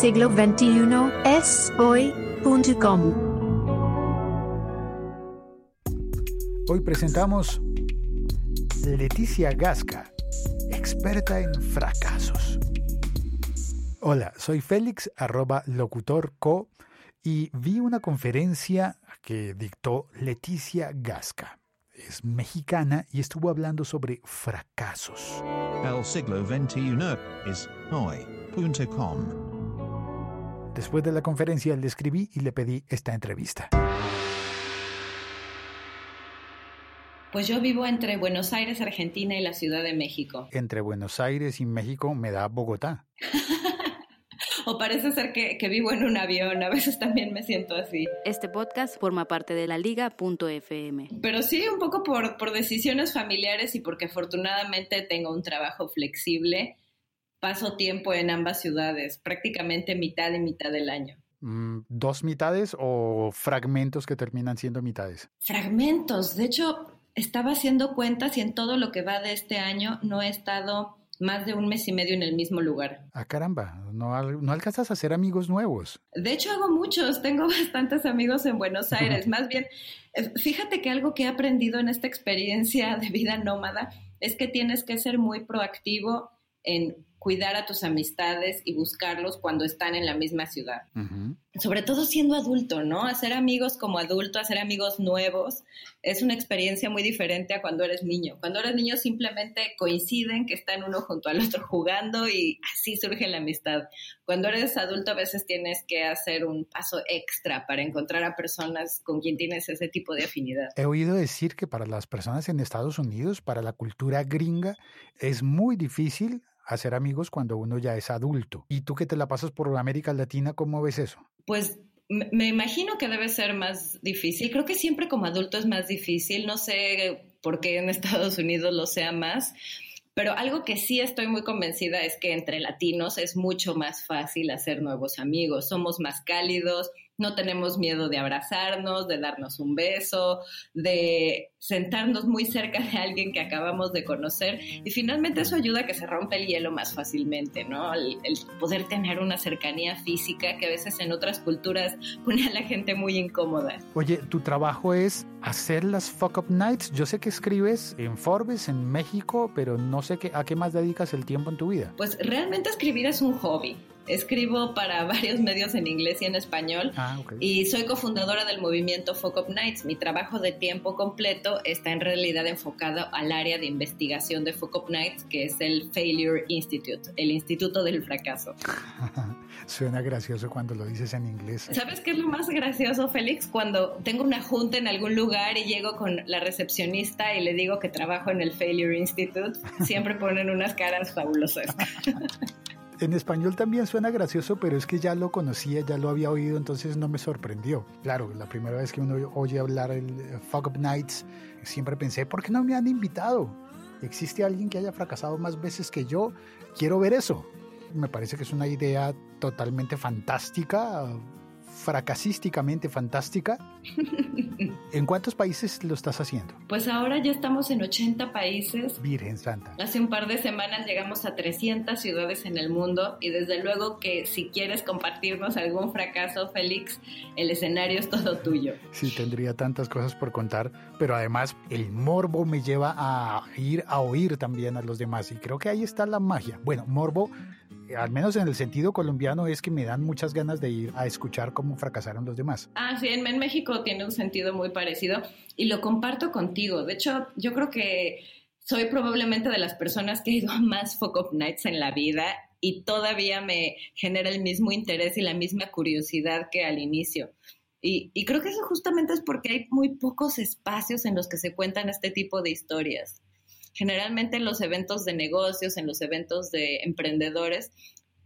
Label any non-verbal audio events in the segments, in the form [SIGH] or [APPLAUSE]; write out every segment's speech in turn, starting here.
Siglo XXI es hoy.com. Hoy presentamos Leticia Gasca, experta en fracasos. Hola, soy Félix, arroba locutorco, y vi una conferencia que dictó Leticia Gasca. Es mexicana y estuvo hablando sobre fracasos. El siglo XXI es hoy.com. Después de la conferencia le escribí y le pedí esta entrevista. Pues yo vivo entre Buenos Aires, Argentina y la Ciudad de México. Entre Buenos Aires y México me da Bogotá. [LAUGHS] o parece ser que, que, vivo en un avión, a veces también me siento así. Este podcast forma parte de la liga.fm. Pero sí, un poco por, por decisiones familiares y porque afortunadamente tengo un trabajo flexible, paso tiempo en ambas ciudades, prácticamente mitad y mitad del año. Mm, ¿Dos mitades o fragmentos que terminan siendo mitades? Fragmentos, de hecho, estaba haciendo cuentas y en todo lo que va de este año no he estado más de un mes y medio en el mismo lugar. Ah, caramba, no, no alcanzas a hacer amigos nuevos. De hecho, hago muchos, tengo [LAUGHS] bastantes amigos en Buenos [LAUGHS] Aires. Más bien, eh, fíjate que algo que he aprendido en esta experiencia de vida nómada es que tienes que ser muy proactivo en cuidar a tus amistades y buscarlos cuando están en la misma ciudad. Uh -huh. Sobre todo siendo adulto, ¿no? Hacer amigos como adulto, hacer amigos nuevos, es una experiencia muy diferente a cuando eres niño. Cuando eres niño simplemente coinciden que están uno junto al otro jugando y así surge la amistad. Cuando eres adulto a veces tienes que hacer un paso extra para encontrar a personas con quien tienes ese tipo de afinidad. He oído decir que para las personas en Estados Unidos, para la cultura gringa, es muy difícil hacer amigos cuando uno ya es adulto. ¿Y tú que te la pasas por América Latina, cómo ves eso? Pues me imagino que debe ser más difícil. Creo que siempre como adulto es más difícil. No sé por qué en [LAUGHS] Estados Unidos lo sea más. Pero algo que sí estoy muy convencida es que entre latinos es mucho más fácil hacer nuevos amigos. Somos más cálidos, no tenemos miedo de abrazarnos, de darnos un beso, de sentarnos muy cerca de alguien que acabamos de conocer y finalmente eso ayuda a que se rompa el hielo más fácilmente, ¿no? El, el, poder tener una cercanía física que a veces en otras culturas pone a la gente muy incómoda. Oye, tu trabajo es hacer las fuck up nights. Yo sé que escribes en Forbes, en México, pero no sé qué, a qué más dedicas el tiempo en tu vida. Pues realmente escribir es un hobby. Escribo para [LAUGHS] varios medios en inglés y en español ah, okay. y soy cofundadora del movimiento Fuck Up Nights. Mi trabajo de tiempo completo está en realidad enfocado al área de investigación de Fuck Up Nights, que es el Failure Institute, el Instituto del Fracaso. [LAUGHS] Suena gracioso cuando lo dices en inglés. ¿Sabes qué es lo más gracioso, Félix? Cuando tengo una junta en algún lugar y llego con la recepcionista y le digo que trabajo en el Failure Institute, [LAUGHS] siempre ponen unas caras fabulosas. En español también suena gracioso, pero es que ya lo conocía, ya lo había oído, entonces no me sorprendió. Claro, la primera vez que uno oye hablar el Fuck Up Nights, siempre pensé, ¿por qué no me han invitado? ¿Existe alguien que haya fracasado más veces que yo? Quiero ver eso. Me parece que es una idea totalmente fantástica, fracasísticamente fantástica. [LAUGHS] ¿En cuántos países lo estás haciendo? Pues ahora ya estamos en 80 países. Virgen Santa. Hace un par de semanas llegamos a 300 ciudades en el mundo y desde luego que si quieres compartirnos algún fracaso, Félix, el escenario es todo tuyo. Sí, tendría tantas cosas por contar, pero además el morbo me lleva a ir a oír también a los demás y creo que ahí está la magia. Bueno, morbo al menos en el sentido colombiano, es que me dan muchas ganas de ir a escuchar cómo fracasaron los demás. Ah, sí, en, México tiene un sentido muy parecido y lo comparto contigo. De hecho, yo creo que soy probablemente de las personas que he ido a más Up Nights en la vida y todavía me genera el mismo interés y la misma curiosidad que al inicio. Y, y creo que eso justamente es porque hay muy pocos espacios en los que se cuentan este tipo de historias generalmente en los eventos de negocios, en los eventos de emprendedores,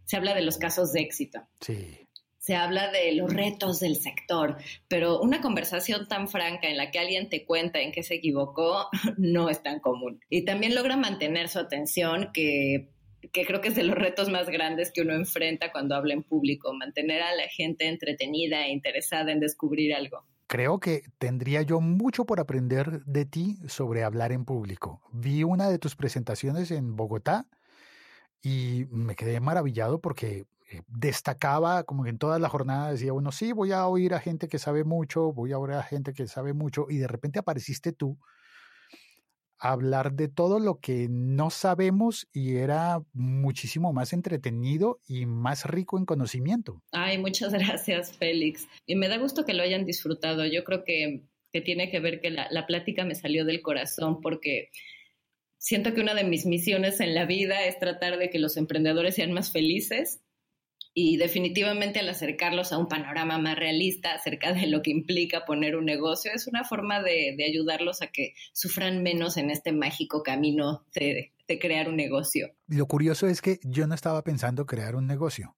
se habla de los casos de éxito. Sí. Se habla de los retos del sector, pero una conversación tan franca en la que alguien te cuenta en qué se equivocó [LAUGHS] no es tan común. Y también logra mantener su atención, que, que creo que es de los retos más grandes que uno enfrenta cuando habla en público, mantener a la gente entretenida e interesada en descubrir algo. Creo que tendría yo mucho por aprender de ti sobre hablar en público. Vi una de tus presentaciones en Bogotá y me quedé maravillado porque eh, destacaba, como que en toda la jornada decía uno, sí, voy a oír a gente que sabe mucho, voy a oír a gente que sabe mucho, y de repente apareciste tú hablar de todo lo que no sabemos y era muchísimo más entretenido y más rico en conocimiento. Ay, muchas [LAUGHS] gracias, Félix. Y me da gusto que lo hayan disfrutado. Yo creo que, que tiene que ver que la, la plática me salió del corazón porque siento que una de mis misiones en la vida es tratar de que los emprendedores sean más felices y definitivamente al acercarlos a un panorama más realista acerca de lo que implica poner un negocio, es una forma de, de ayudarlos a que sufran menos en este mágico camino de, de crear un negocio. Lo curioso es que yo no estaba pensando crear un negocio.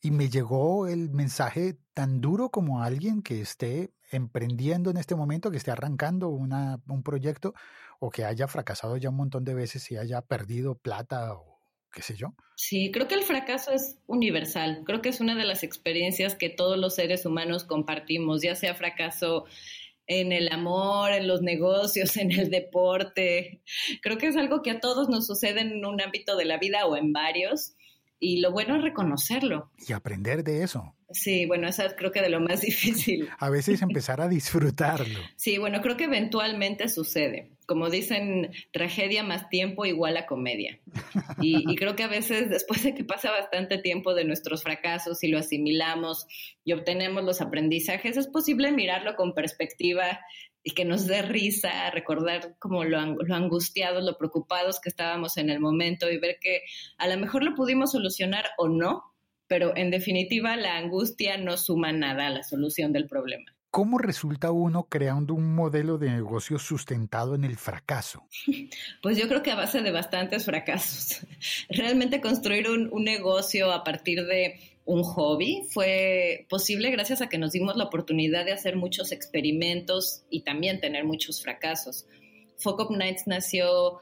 Y me llegó el mensaje tan duro como alguien que esté emprendiendo en este momento, que esté arrancando una, un proyecto o que haya fracasado ya un montón de veces y haya perdido plata o qué sé yo. Sí, creo que el fracaso es universal. Creo que es una de las experiencias que todos los seres humanos compartimos, ya sea fracaso en el amor, en los negocios, [LAUGHS] en el deporte. Creo que es algo que a todos nos sucede en un ámbito de la vida o en varios. Y lo bueno es reconocerlo. Y aprender de eso. Sí, bueno, eso es creo que de lo más [LAUGHS] difícil. A veces empezar a disfrutarlo. [LAUGHS] Sí, bueno, creo que eventualmente sucede. Como dicen, tragedia más tiempo igual a comedia. Y, y, creo que a veces, después de que pasa bastante tiempo de nuestros fracasos y lo asimilamos y obtenemos los aprendizajes, es posible mirarlo con perspectiva y que nos dé risa recordar como lo, lo, angustiados, lo preocupados que estábamos en el momento y ver que a lo mejor lo pudimos solucionar o no, pero en definitiva la angustia no suma nada a la solución del problema. ¿Cómo resulta uno creando un modelo de negocio sustentado en el fracaso? [LAUGHS] Pues yo creo que a base de bastantes fracasos. [LAUGHS] Realmente construir un, un negocio a partir de un hobby. Fue posible gracias a que nos dimos la oportunidad de hacer muchos experimentos y también tener muchos fracasos. Focus Nights nació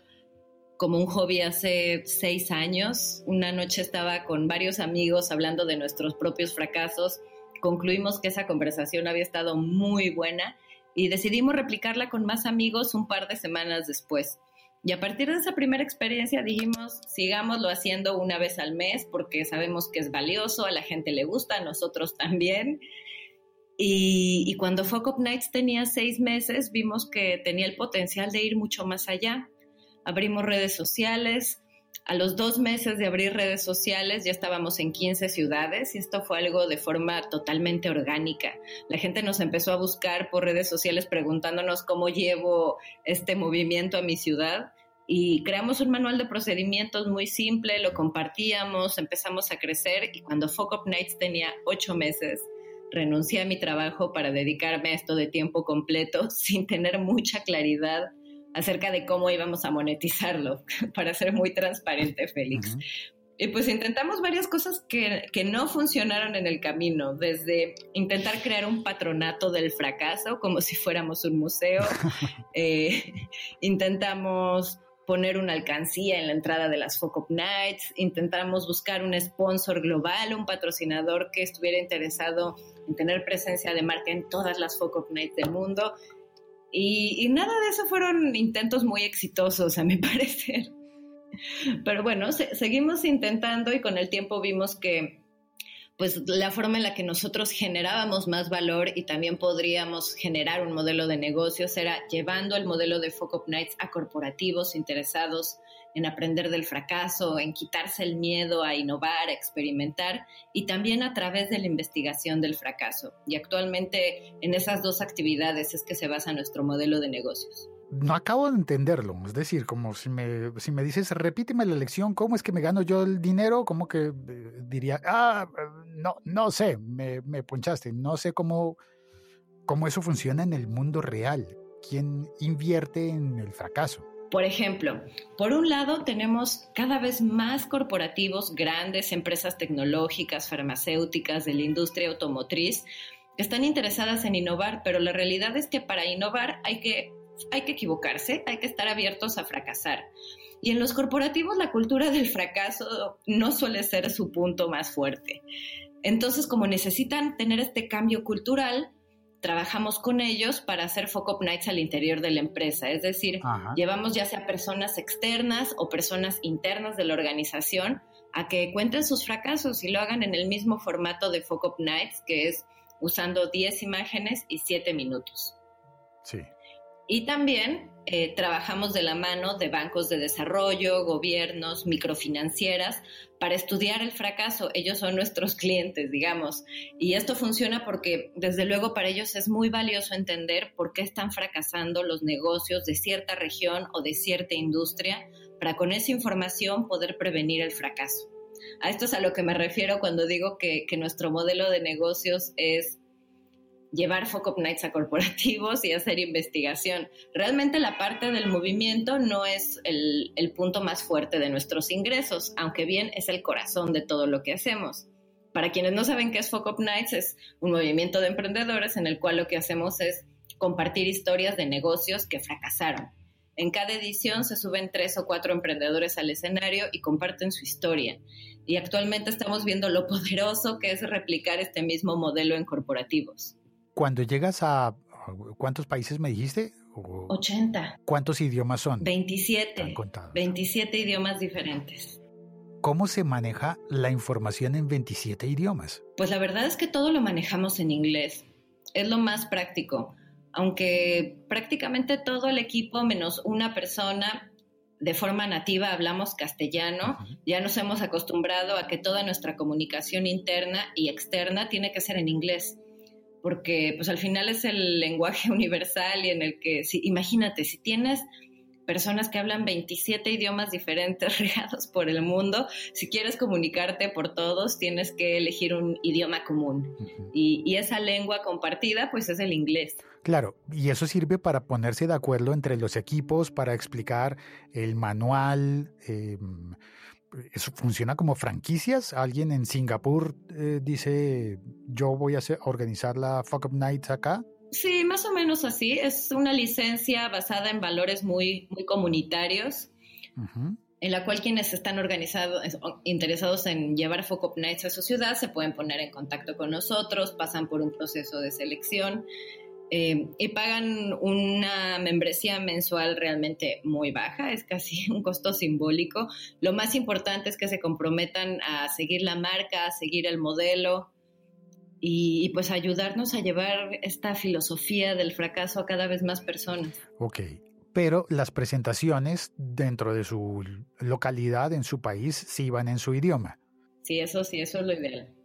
como un hobby hace seis años. Una noche estaba con varios amigos hablando de nuestros propios fracasos. Concluimos que esa conversación había estado muy buena y decidimos replicarla con más amigos un par de semanas después. Y a partir de esa primera experiencia dijimos, sigámoslo haciendo una vez al mes porque sabemos que es valioso, a la gente le gusta, a nosotros también. Y, y cuando Focus Nights tenía seis meses, vimos que tenía el potencial de ir mucho más allá. Abrimos redes sociales. A los dos meses de abrir redes sociales ya estábamos en 15 ciudades y esto fue algo de forma totalmente orgánica. La gente nos empezó a buscar por redes sociales preguntándonos cómo llevo este movimiento a mi ciudad y creamos un manual de procedimientos muy simple, lo compartíamos, empezamos a crecer y cuando Focus Nights tenía ocho meses, renuncié a mi trabajo para dedicarme a esto de tiempo completo [LAUGHS] sin tener mucha claridad acerca de cómo íbamos a monetizarlo, [LAUGHS] para ser muy transparente, Félix. Uh -huh. Y pues intentamos varias cosas que, que, no funcionaron en el camino, desde intentar crear un patronato del fracaso, como si fuéramos un museo, [LAUGHS] eh, intentamos poner una alcancía en la entrada de las Focus Nights, intentamos buscar un sponsor global, un patrocinador que estuviera interesado en tener presencia de marca en todas las Focus Nights del mundo. Y, nada de eso fueron intentos muy exitosos, a mi [LAUGHS] parecer. Pero bueno, se, seguimos intentando y con el tiempo vimos que pues la forma en la que nosotros generábamos más valor y también podríamos generar un modelo de negocios era llevando el modelo de Focus Nights a corporativos interesados en aprender del fracaso, en quitarse el miedo a innovar, a experimentar y también a través de la investigación del fracaso. Y actualmente en esas dos actividades es que se basa nuestro modelo de negocios. No acabo de entenderlo, es decir, como si me, si me dices, repíteme la lección, ¿cómo es que me gano yo el dinero? Como que eh, diría, ah, no, no sé, me, ponchaste, no sé cómo, cómo eso funciona en el mundo real. ¿Quién invierte en el fracaso? Por ejemplo, por un lado tenemos cada vez más corporativos, grandes empresas tecnológicas, farmacéuticas, de la industria automotriz, que están interesadas en innovar, pero la realidad es que para innovar hay que, hay que equivocarse, hay que estar abiertos a fracasar. Y en los corporativos la cultura del fracaso no suele ser su punto más fuerte. Entonces, como necesitan tener este cambio cultural, trabajamos con ellos para hacer Focus Nights al interior de la empresa. Es decir, Ajá. llevamos ya sea personas externas o personas internas de la organización a que cuenten sus fracasos y lo hagan en el mismo formato de Fuck Up Nights, que es usando 10 imágenes y 7 minutos. Sí. Y también eh, trabajamos de la mano de bancos de desarrollo, gobiernos, microfinancieras, para estudiar el fracaso. Ellos son nuestros clientes, digamos. Y esto funciona porque, desde luego, para ellos es muy valioso entender por qué están fracasando los negocios de cierta región o de cierta industria, para con esa información poder prevenir el fracaso. A esto es a lo que me refiero cuando digo que, que nuestro modelo de negocios es llevar Focus Nights a corporativos y hacer investigación. Realmente la parte del movimiento no es el, el, punto más fuerte de nuestros ingresos, aunque bien es el corazón de todo lo que hacemos. Para quienes no saben qué es Focus Nights, es un movimiento de emprendedores en el cual lo que hacemos es compartir historias de negocios que fracasaron. En cada edición se suben tres o cuatro emprendedores al escenario y comparten su historia. Y actualmente estamos viendo lo poderoso que es replicar este mismo modelo en corporativos. Cuando llegas a... ¿Cuántos países me dijiste? 80. ¿Cuántos idiomas son? 27. 27 idiomas diferentes. ¿Cómo se maneja la información en 27 idiomas? Pues la verdad es que todo lo manejamos en inglés. Es lo más práctico. Aunque prácticamente todo el equipo, menos una persona, de forma nativa hablamos castellano, uh -huh. ya nos hemos acostumbrado a que toda nuestra comunicación interna y externa tiene que ser en inglés porque pues al final es el lenguaje [LAUGHS] universal y en el que, si, imagínate, si tienes personas que hablan 27 idiomas diferentes [LAUGHS] regados por el mundo, si quieres comunicarte por todos, tienes que elegir un idioma común. Uh -huh. y, y, esa lengua compartida, pues es el inglés. Claro, y eso sirve para ponerse de acuerdo entre los equipos, para explicar el manual. Eh, ¿Eso funciona como franquicias? ¿Alguien en Singapur eh, dice, yo voy a hacer, organizar la Fuck Up Nights acá? Sí, más o menos así. Es una licencia basada en valores muy, muy comunitarios, uh -huh. en la cual quienes están organizados, interesados en llevar Fuck Up Nights a su ciudad se pueden poner en contacto con nosotros, pasan por un proceso de selección eh, y pagan una membresía mensual realmente muy baja, es casi [LAUGHS] un costo simbólico. Lo más importante es que se comprometan a seguir la marca, a seguir el modelo y, y pues ayudarnos a llevar esta filosofía del fracaso a cada vez más personas. Ok, pero las presentaciones dentro de su localidad, en su país, sí van en su idioma. Sí, eso sí, eso es lo ideal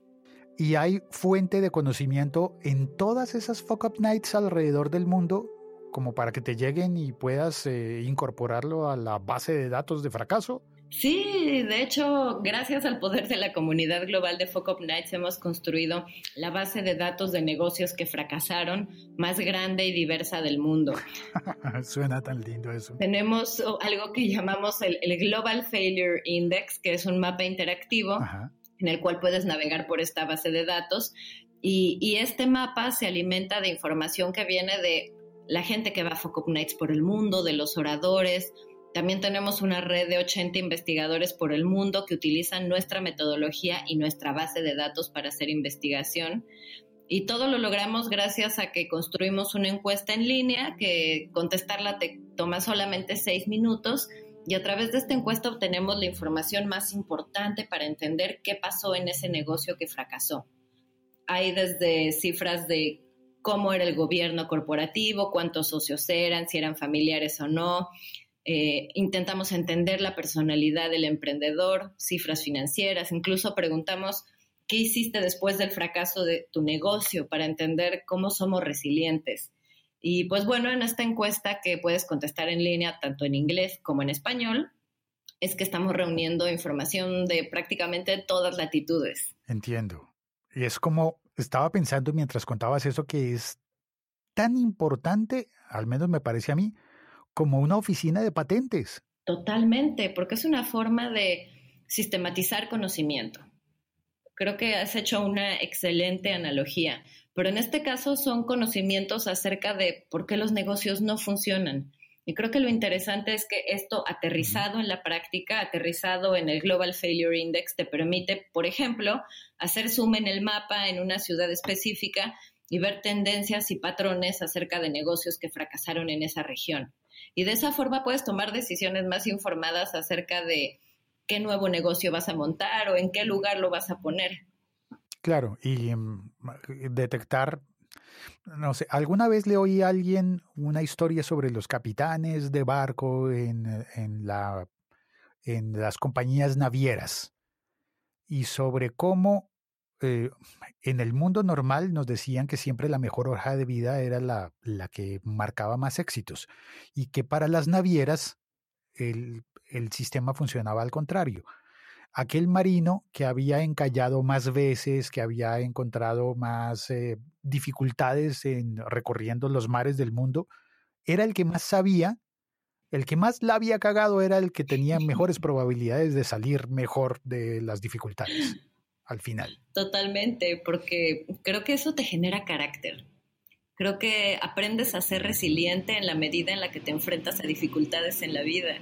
y hay fuente de conocimiento en todas esas fuck up nights alrededor del mundo como para que te lleguen y puedas eh, incorporarlo a la base de datos de fracaso. Sí, de hecho, gracias al poder de la comunidad global de Fuck Up Nights hemos construido la base de datos de negocios que fracasaron más grande y diversa del mundo. [LAUGHS] Suena tan lindo eso. Tenemos algo que llamamos el, el Global Failure Index, que es un mapa interactivo. Ajá en el cual puedes navegar por esta base de datos. Y, este mapa se alimenta de información que viene de la gente que va a Focus Nights por el mundo, de los oradores. También tenemos una red de 80 investigadores por el mundo que utilizan nuestra metodología y nuestra base de datos para hacer investigación. Y todo lo logramos gracias a que construimos una encuesta en línea que contestarla te toma solamente seis minutos y a través de esta encuesta obtenemos la información más importante para entender qué pasó en ese negocio que fracasó. Hay desde cifras de cómo era el gobierno corporativo, cuántos socios eran, si eran familiares o no. Eh, intentamos entender la personalidad del emprendedor, cifras financieras, incluso preguntamos qué hiciste después del fracaso de tu negocio para entender cómo somos resilientes. Y pues bueno, en esta encuesta que puedes contestar en línea tanto en inglés como en español, es que estamos reuniendo información de prácticamente todas latitudes. Entiendo. Y es como estaba pensando mientras contabas eso que es tan importante, al menos me parece a mí, como una oficina de patentes. Totalmente, porque es una forma de sistematizar conocimiento. Creo que has hecho una excelente analogía pero en este caso son conocimientos acerca de por qué los negocios no funcionan. Y creo que lo interesante es que esto aterrizado en la práctica, aterrizado en el Global Failure Index, te permite, por ejemplo, hacer zoom en el mapa en una ciudad específica y ver tendencias y patrones acerca de negocios que fracasaron en esa región. Y de esa forma puedes tomar decisiones más informadas acerca de qué nuevo negocio vas a montar o en qué lugar lo vas a poner. Claro, y mm, detectar, no sé, alguna vez le oí a alguien una historia sobre los capitanes de barco en, en, la, en las compañías navieras y sobre cómo eh, en el mundo normal nos decían que siempre la mejor hoja de vida era la, la que marcaba más éxitos y que para las navieras el, el sistema funcionaba al contrario. Aquel marino que había encallado más veces, que había encontrado más eh, dificultades en recorriendo los mares del mundo, era el que más sabía, el que más la había cagado era el que tenía mejores [LAUGHS] probabilidades de salir mejor de las dificultades al final. Totalmente, porque creo que eso te genera carácter. Creo que aprendes a ser resiliente en la medida en la que te enfrentas a dificultades en la vida.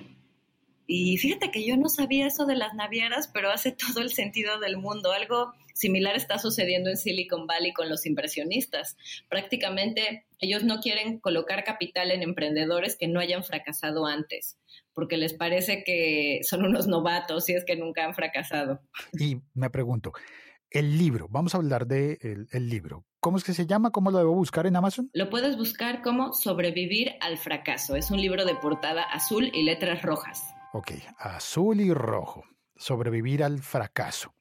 Y fíjate que yo no sabía eso de las navieras, pero hace [LAUGHS] todo el sentido del mundo. Algo similar está sucediendo en Silicon Valley con los impresionistas. Prácticamente ellos no quieren colocar capital en emprendedores que no hayan fracasado antes, porque les parece que son unos novatos y es que nunca han fracasado. Y me pregunto, el libro, vamos a hablar del de el libro. ¿Cómo es que se llama? ¿Cómo lo debo buscar en Amazon? Lo puedes buscar como Sobrevivir al fracaso. Es un libro de portada azul y letras rojas. Ok, azul y rojo. Sobrevivir al fracaso.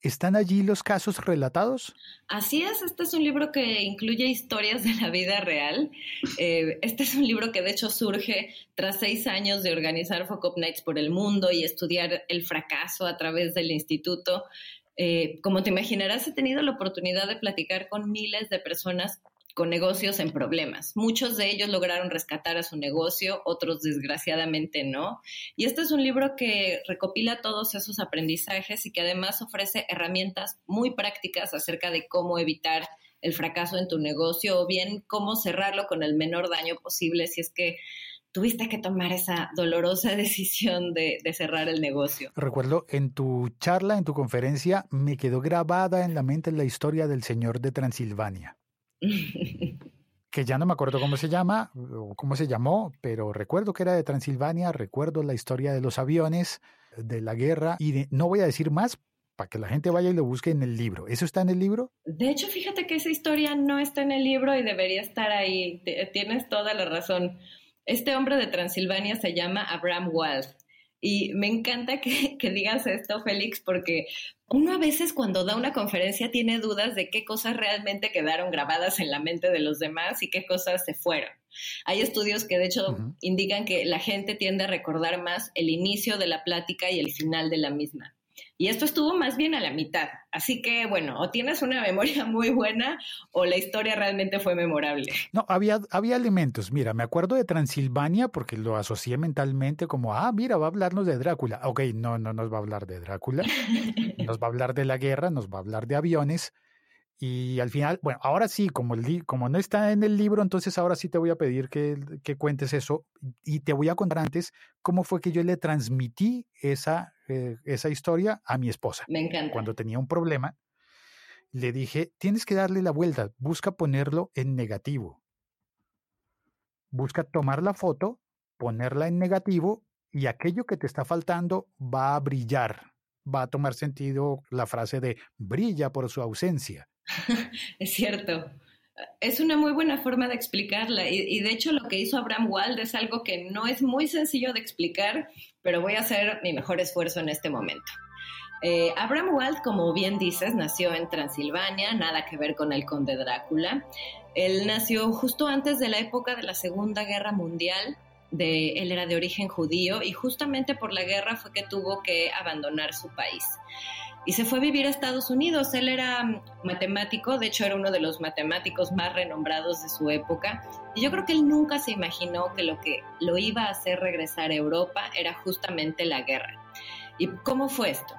¿Están allí los casos relatados? Así es, este es un libro que incluye historias de la vida real. Eh, este es un libro que de hecho surge tras seis años de organizar Focus Nights por el mundo y estudiar el fracaso a través del instituto. Eh, como te imaginarás, he tenido la oportunidad de platicar con miles de personas con negocios en problemas. Muchos de ellos lograron rescatar a su negocio, otros desgraciadamente no. Y este es un libro que recopila todos esos aprendizajes y que además ofrece herramientas muy prácticas acerca de cómo evitar el fracaso en tu negocio o bien cómo cerrarlo con el menor daño posible si es que tuviste que tomar esa dolorosa [LAUGHS] decisión de, de, cerrar el negocio. Recuerdo en tu charla, en tu conferencia, me quedó grabada en la mente la historia del señor de Transilvania. [LAUGHS] que ya no me acuerdo cómo se llama o cómo se llamó, pero recuerdo que era de Transilvania, recuerdo la historia de los aviones, de la guerra, y no voy a decir más para que la gente vaya y lo busque en el libro. ¿Eso está en el libro? De hecho, fíjate que esa historia no está en el libro y debería estar ahí. Tienes toda la razón. Este hombre de Transilvania se llama Abraham Wald. Y me encanta que, que, digas esto, Félix, porque uno a veces cuando da una conferencia tiene dudas de qué cosas realmente quedaron grabadas en la mente de los demás y qué cosas se fueron. Hay estudios que de hecho indican que la gente tiende a recordar más el inicio de la plática y el final de la misma. Y esto estuvo más bien a la mitad. Así que, bueno, o tienes una [LAUGHS] memoria muy buena o la historia realmente fue memorable. No, había, había elementos. Mira, me acuerdo de Transilvania porque lo asocié mentalmente como, ah, mira, va a hablarnos de Drácula. Ok, no, no nos va a hablar de Drácula. [LAUGHS] nos va a hablar de la guerra, nos va a hablar de aviones. Y al final, bueno, ahora sí, como, el, como no está en el libro, entonces ahora sí te voy a pedir que, que, cuentes eso y te voy a contar antes cómo fue que yo le transmití esa, eh, esa historia a mi esposa. Me encanta. Cuando tenía un problema, le dije, tienes que darle la vuelta, busca ponerlo en negativo. Busca tomar la foto, ponerla en negativo y aquello que te está faltando va a brillar. Va a tomar sentido la frase de brilla por su ausencia. [LAUGHS] es cierto. Es una muy buena forma de explicarla y, de hecho lo que hizo Abraham Wald es algo que no es muy sencillo de explicar, pero voy a hacer mi mejor esfuerzo en este momento. Eh, Abraham Wald, como bien dices, nació en Transilvania, nada que ver con el conde Drácula. Él nació justo antes de la época de la Segunda Guerra Mundial. De, él era de origen judío y justamente por la guerra fue que tuvo que abandonar su país y se fue a vivir a Estados Unidos. Él era mm, matemático, de hecho era uno de los matemáticos más renombrados de su época, y yo creo que él nunca se imaginó que lo que lo iba a hacer regresar a Europa era justamente la guerra. ¿Y cómo fue esto?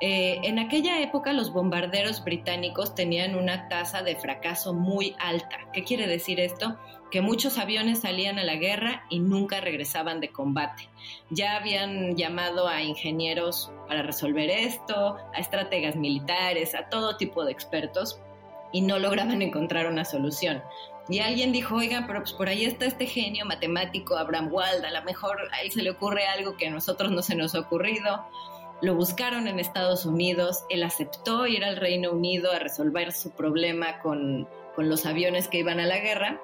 Eh, en aquella época los bombarderos británicos tenían una tasa de fracaso muy alta. ¿Qué quiere decir esto? Que muchos aviones salían a la guerra y nunca regresaban de combate. Ya habían llamado a ingenieros para resolver esto, a estrategas militares, a todo tipo de expertos y no lograban encontrar una solución. Y alguien dijo, oigan, pero pues por ahí está este genio matemático, Abraham Wald, a lo mejor a se le ocurre algo que a nosotros no se nos ha ocurrido. Lo buscaron en Estados Unidos, él aceptó ir al Reino Unido a resolver su problema con, con los aviones que iban a la guerra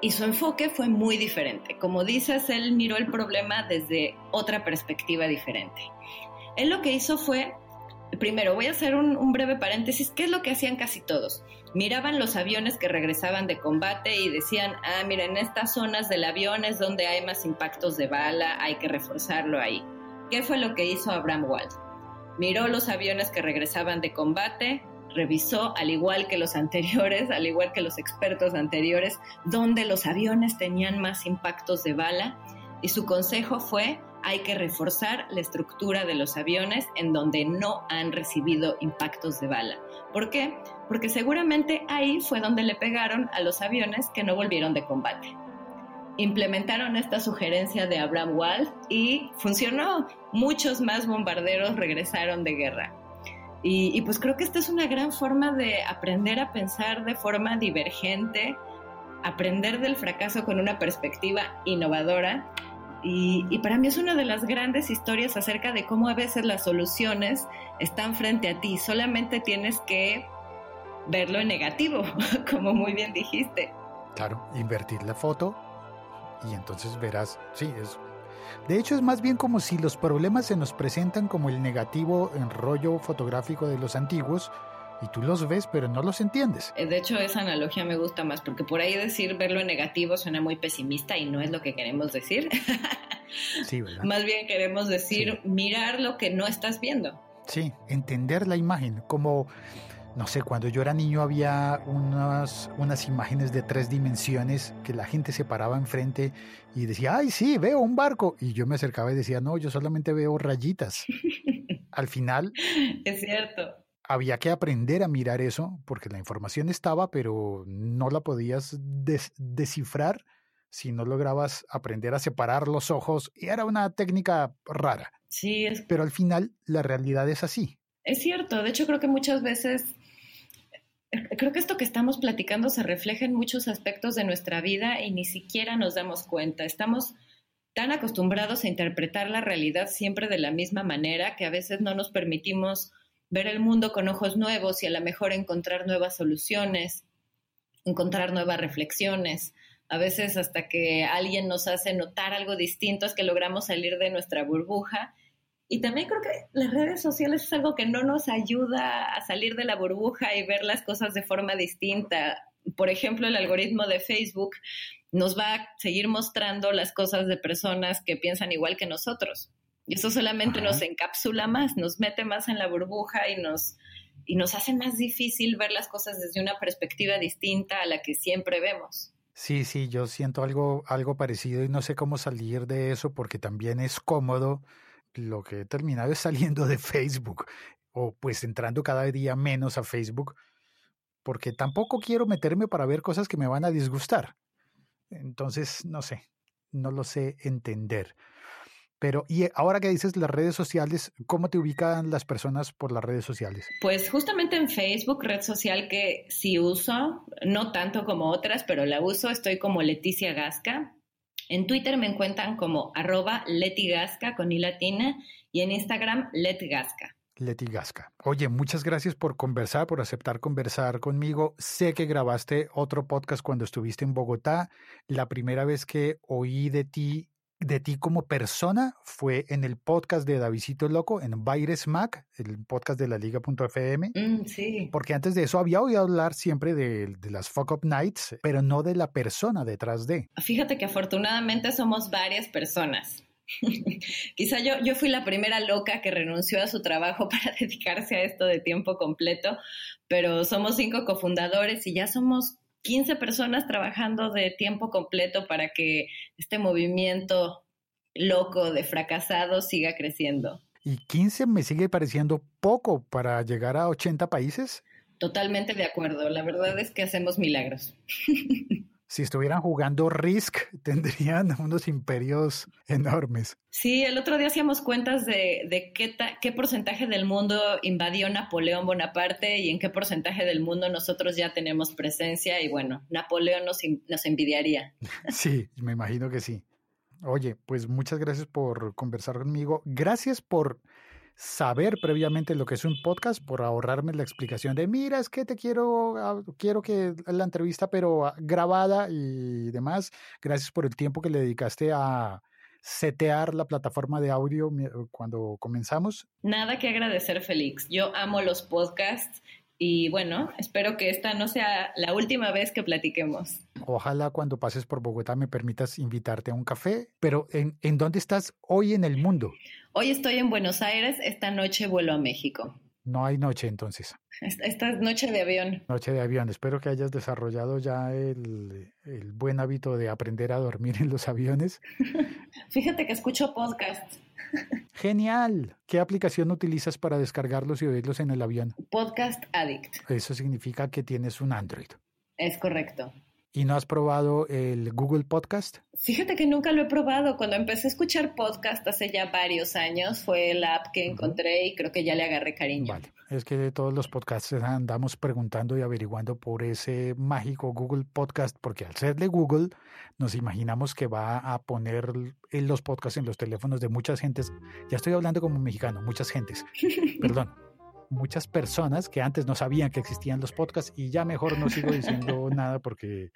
y su enfoque fue muy diferente. Como dices, él miró el problema desde otra perspectiva diferente. Él lo que hizo fue primero voy a hacer un, breve paréntesis. ¿Qué es lo que hacían casi todos? Miraban los aviones que regresaban de combate y decían, ah, mira, en estas zonas del avión es donde hay más impactos de bala, hay que reforzarlo ahí. ¿Qué fue lo que hizo Abraham Wald? Miró los aviones que regresaban de combate, revisó, al igual que los [LAUGHS] anteriores, al igual que los expertos anteriores, dónde los aviones tenían más impactos de bala y su consejo fue hay que reforzar la estructura de los aviones en donde no han recibido impactos de bala. ¿Por qué? Porque seguramente ahí fue donde le pegaron a los aviones que no volvieron de combate. Implementaron esta sugerencia de Abraham Wald y funcionó. Muchos más bombarderos regresaron de guerra. Y, y, pues creo que esta es una gran forma de aprender a pensar de forma divergente, aprender del fracaso con una perspectiva innovadora y, para mí es una de las grandes historias acerca de cómo a veces las soluciones están frente a ti, solamente tienes que verlo en negativo, [LAUGHS] como muy bien dijiste. Claro, invertir la foto y entonces verás, sí, es... De hecho es más bien como si los problemas se nos presentan como el negativo en rollo fotográfico de los antiguos, y tú los ves, pero no los entiendes. Eh, de hecho, esa analogía me gusta más, porque por ahí decir verlo en negativo suena muy pesimista y no es lo que queremos decir. [LAUGHS] Sí, ¿verdad? Más bien queremos decir mirar lo que no estás viendo. Sí, entender la imagen, como, no sé, cuando yo era niño había unas, unas imágenes de tres dimensiones que la gente se paraba enfrente y decía, ay, sí, veo un barco. Y yo me acercaba y decía, no, yo solamente veo rayitas. [LAUGHS] Al final... Es cierto había que aprender a mirar eso porque la información estaba, pero no la podías descifrar si no lograbas aprender a separar los ojos. Y era una técnica rara. Sí, es... pero al final la realidad es así. Es cierto, de hecho creo que muchas veces, creo que esto que estamos platicando se refleja en muchos aspectos de nuestra vida y ni siquiera nos damos cuenta. Estamos tan acostumbrados a interpretar la realidad siempre de la misma manera que a veces no nos permitimos ver el mundo con ojos nuevos y a lo mejor encontrar nuevas soluciones, encontrar nuevas reflexiones. A veces hasta que alguien nos hace notar algo distinto es que logramos salir de nuestra burbuja. Y también creo que las redes sociales es algo que no nos ayuda a salir de la burbuja y ver las cosas de forma distinta. Por ejemplo, el algoritmo de Facebook nos va a seguir mostrando las cosas de personas que piensan igual que nosotros. Y eso solamente nos encapsula más, nos mete más en la burbuja y nos, y nos hace más difícil ver las cosas desde una perspectiva distinta a la que siempre vemos. Sí, sí, yo siento algo, algo parecido y no sé cómo salir de eso porque también es cómodo. Lo que he terminado es saliendo de Facebook o pues entrando cada día menos a Facebook porque tampoco quiero meterme para ver cosas que me van a disgustar. Entonces, no sé, no lo sé entender. Pero, y ahora que dices las redes sociales, ¿cómo te ubican las personas por las redes sociales? Pues justamente en Facebook, red social que sí uso, no tanto como otras, pero la uso, estoy como Leticia Gasca. En Twitter me encuentran como arroba letigasca con i latina y en Instagram letgasca. Leti Gasca. Oye, muchas gracias por conversar, por aceptar conversar conmigo. Sé que grabaste otro podcast cuando estuviste en Bogotá. La primera vez que oí de ti de ti como persona fue en el podcast de Davidito Loco, en Baires Mac, el podcast de la Liga.fm. Mm, sí. Porque antes de eso había oído hablar siempre de, las Fuck Up Nights, pero no de la persona detrás de. Fíjate que afortunadamente somos varias personas. [LAUGHS] Quizá yo, yo fui la primera loca que renunció a su trabajo [LAUGHS] para dedicarse a esto de tiempo completo, pero somos cinco cofundadores y ya somos 15 personas trabajando de tiempo completo para que este movimiento loco de fracasados siga creciendo. ¿Y 15 me sigue pareciendo poco para llegar a 80 países? Totalmente de acuerdo. La verdad es que hacemos milagros. [LAUGHS] Si estuvieran jugando Risk, [LAUGHS] tendrían unos imperios enormes. Sí, el otro día hacíamos cuentas de, de qué, qué porcentaje del mundo invadió Napoleón Bonaparte y en qué porcentaje del mundo nosotros ya tenemos presencia. Y bueno, Napoleón nos, nos envidiaría. [LAUGHS] Sí, me imagino que sí. Oye, pues muchas gracias por conversar conmigo. Gracias por saber previamente lo que es un podcast, por ahorrarme la explicación de, mira, es que te quiero, ah, quiero que la entrevista, pero ah, grabada y demás. Gracias por el tiempo que le dedicaste a setear la plataforma de audio cuando comenzamos. Nada que agradecer, Félix. Yo amo los podcasts y bueno, espero que esta no sea la última vez que platiquemos. Ojalá cuando pases por Bogotá me permitas invitarte a un café, pero ¿en, ¿en dónde estás hoy en el mundo? Hoy estoy en Buenos Aires, esta noche vuelo a México. No hay noche entonces. Esta es noche de avión. Noche de avión. Espero que hayas desarrollado ya el, el buen hábito de aprender a dormir en los aviones. [LAUGHS] Fíjate que escucho podcasts. Genial. ¿Qué aplicación utilizas para descargarlos y oírlos en el avión? Podcast Addict. Eso significa que tienes un Android. Es correcto. ¿Y no has probado el Google Podcast? Fíjate que nunca lo he probado. Cuando empecé a escuchar podcast hace ya varios años, fue la app que encontré y creo que ya le agarré cariño. Vale, es que de todos los podcasts andamos preguntando y averiguando por ese mágico Google Podcast, porque al ser de Google, nos imaginamos que va a poner los podcasts en los teléfonos de muchas gentes. Ya estoy hablando como mexicano, muchas gentes. [LAUGHS] Perdón muchas personas que antes no sabían que existían los podcasts y ya mejor no sigo diciendo [LAUGHS] nada porque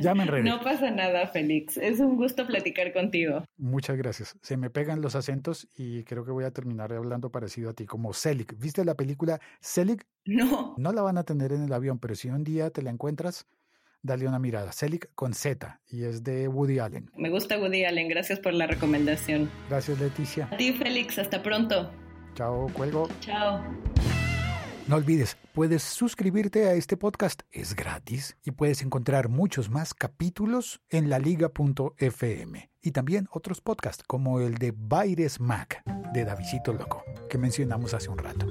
ya me enredé. No pasa nada, Félix. Es un gusto platicar contigo. Muchas gracias. Se me pegan los acentos y creo que voy a terminar hablando parecido a ti, como Selig. ¿Viste la película Selig? No. No la van a tener en el avión, pero si un día te la encuentras, dale una mirada. Selig con Z y es de Woody Allen. Me gusta Woody Allen. Gracias por la recomendación. Gracias, Leticia. A ti, Félix. Hasta pronto. Chao, cuelgo. Chao. No olvides, puedes suscribirte a este podcast, es gratis y puedes encontrar muchos más capítulos en laliga.fm y también otros podcasts como el de Baires Mac de Davidito Loco que mencionamos hace un rato.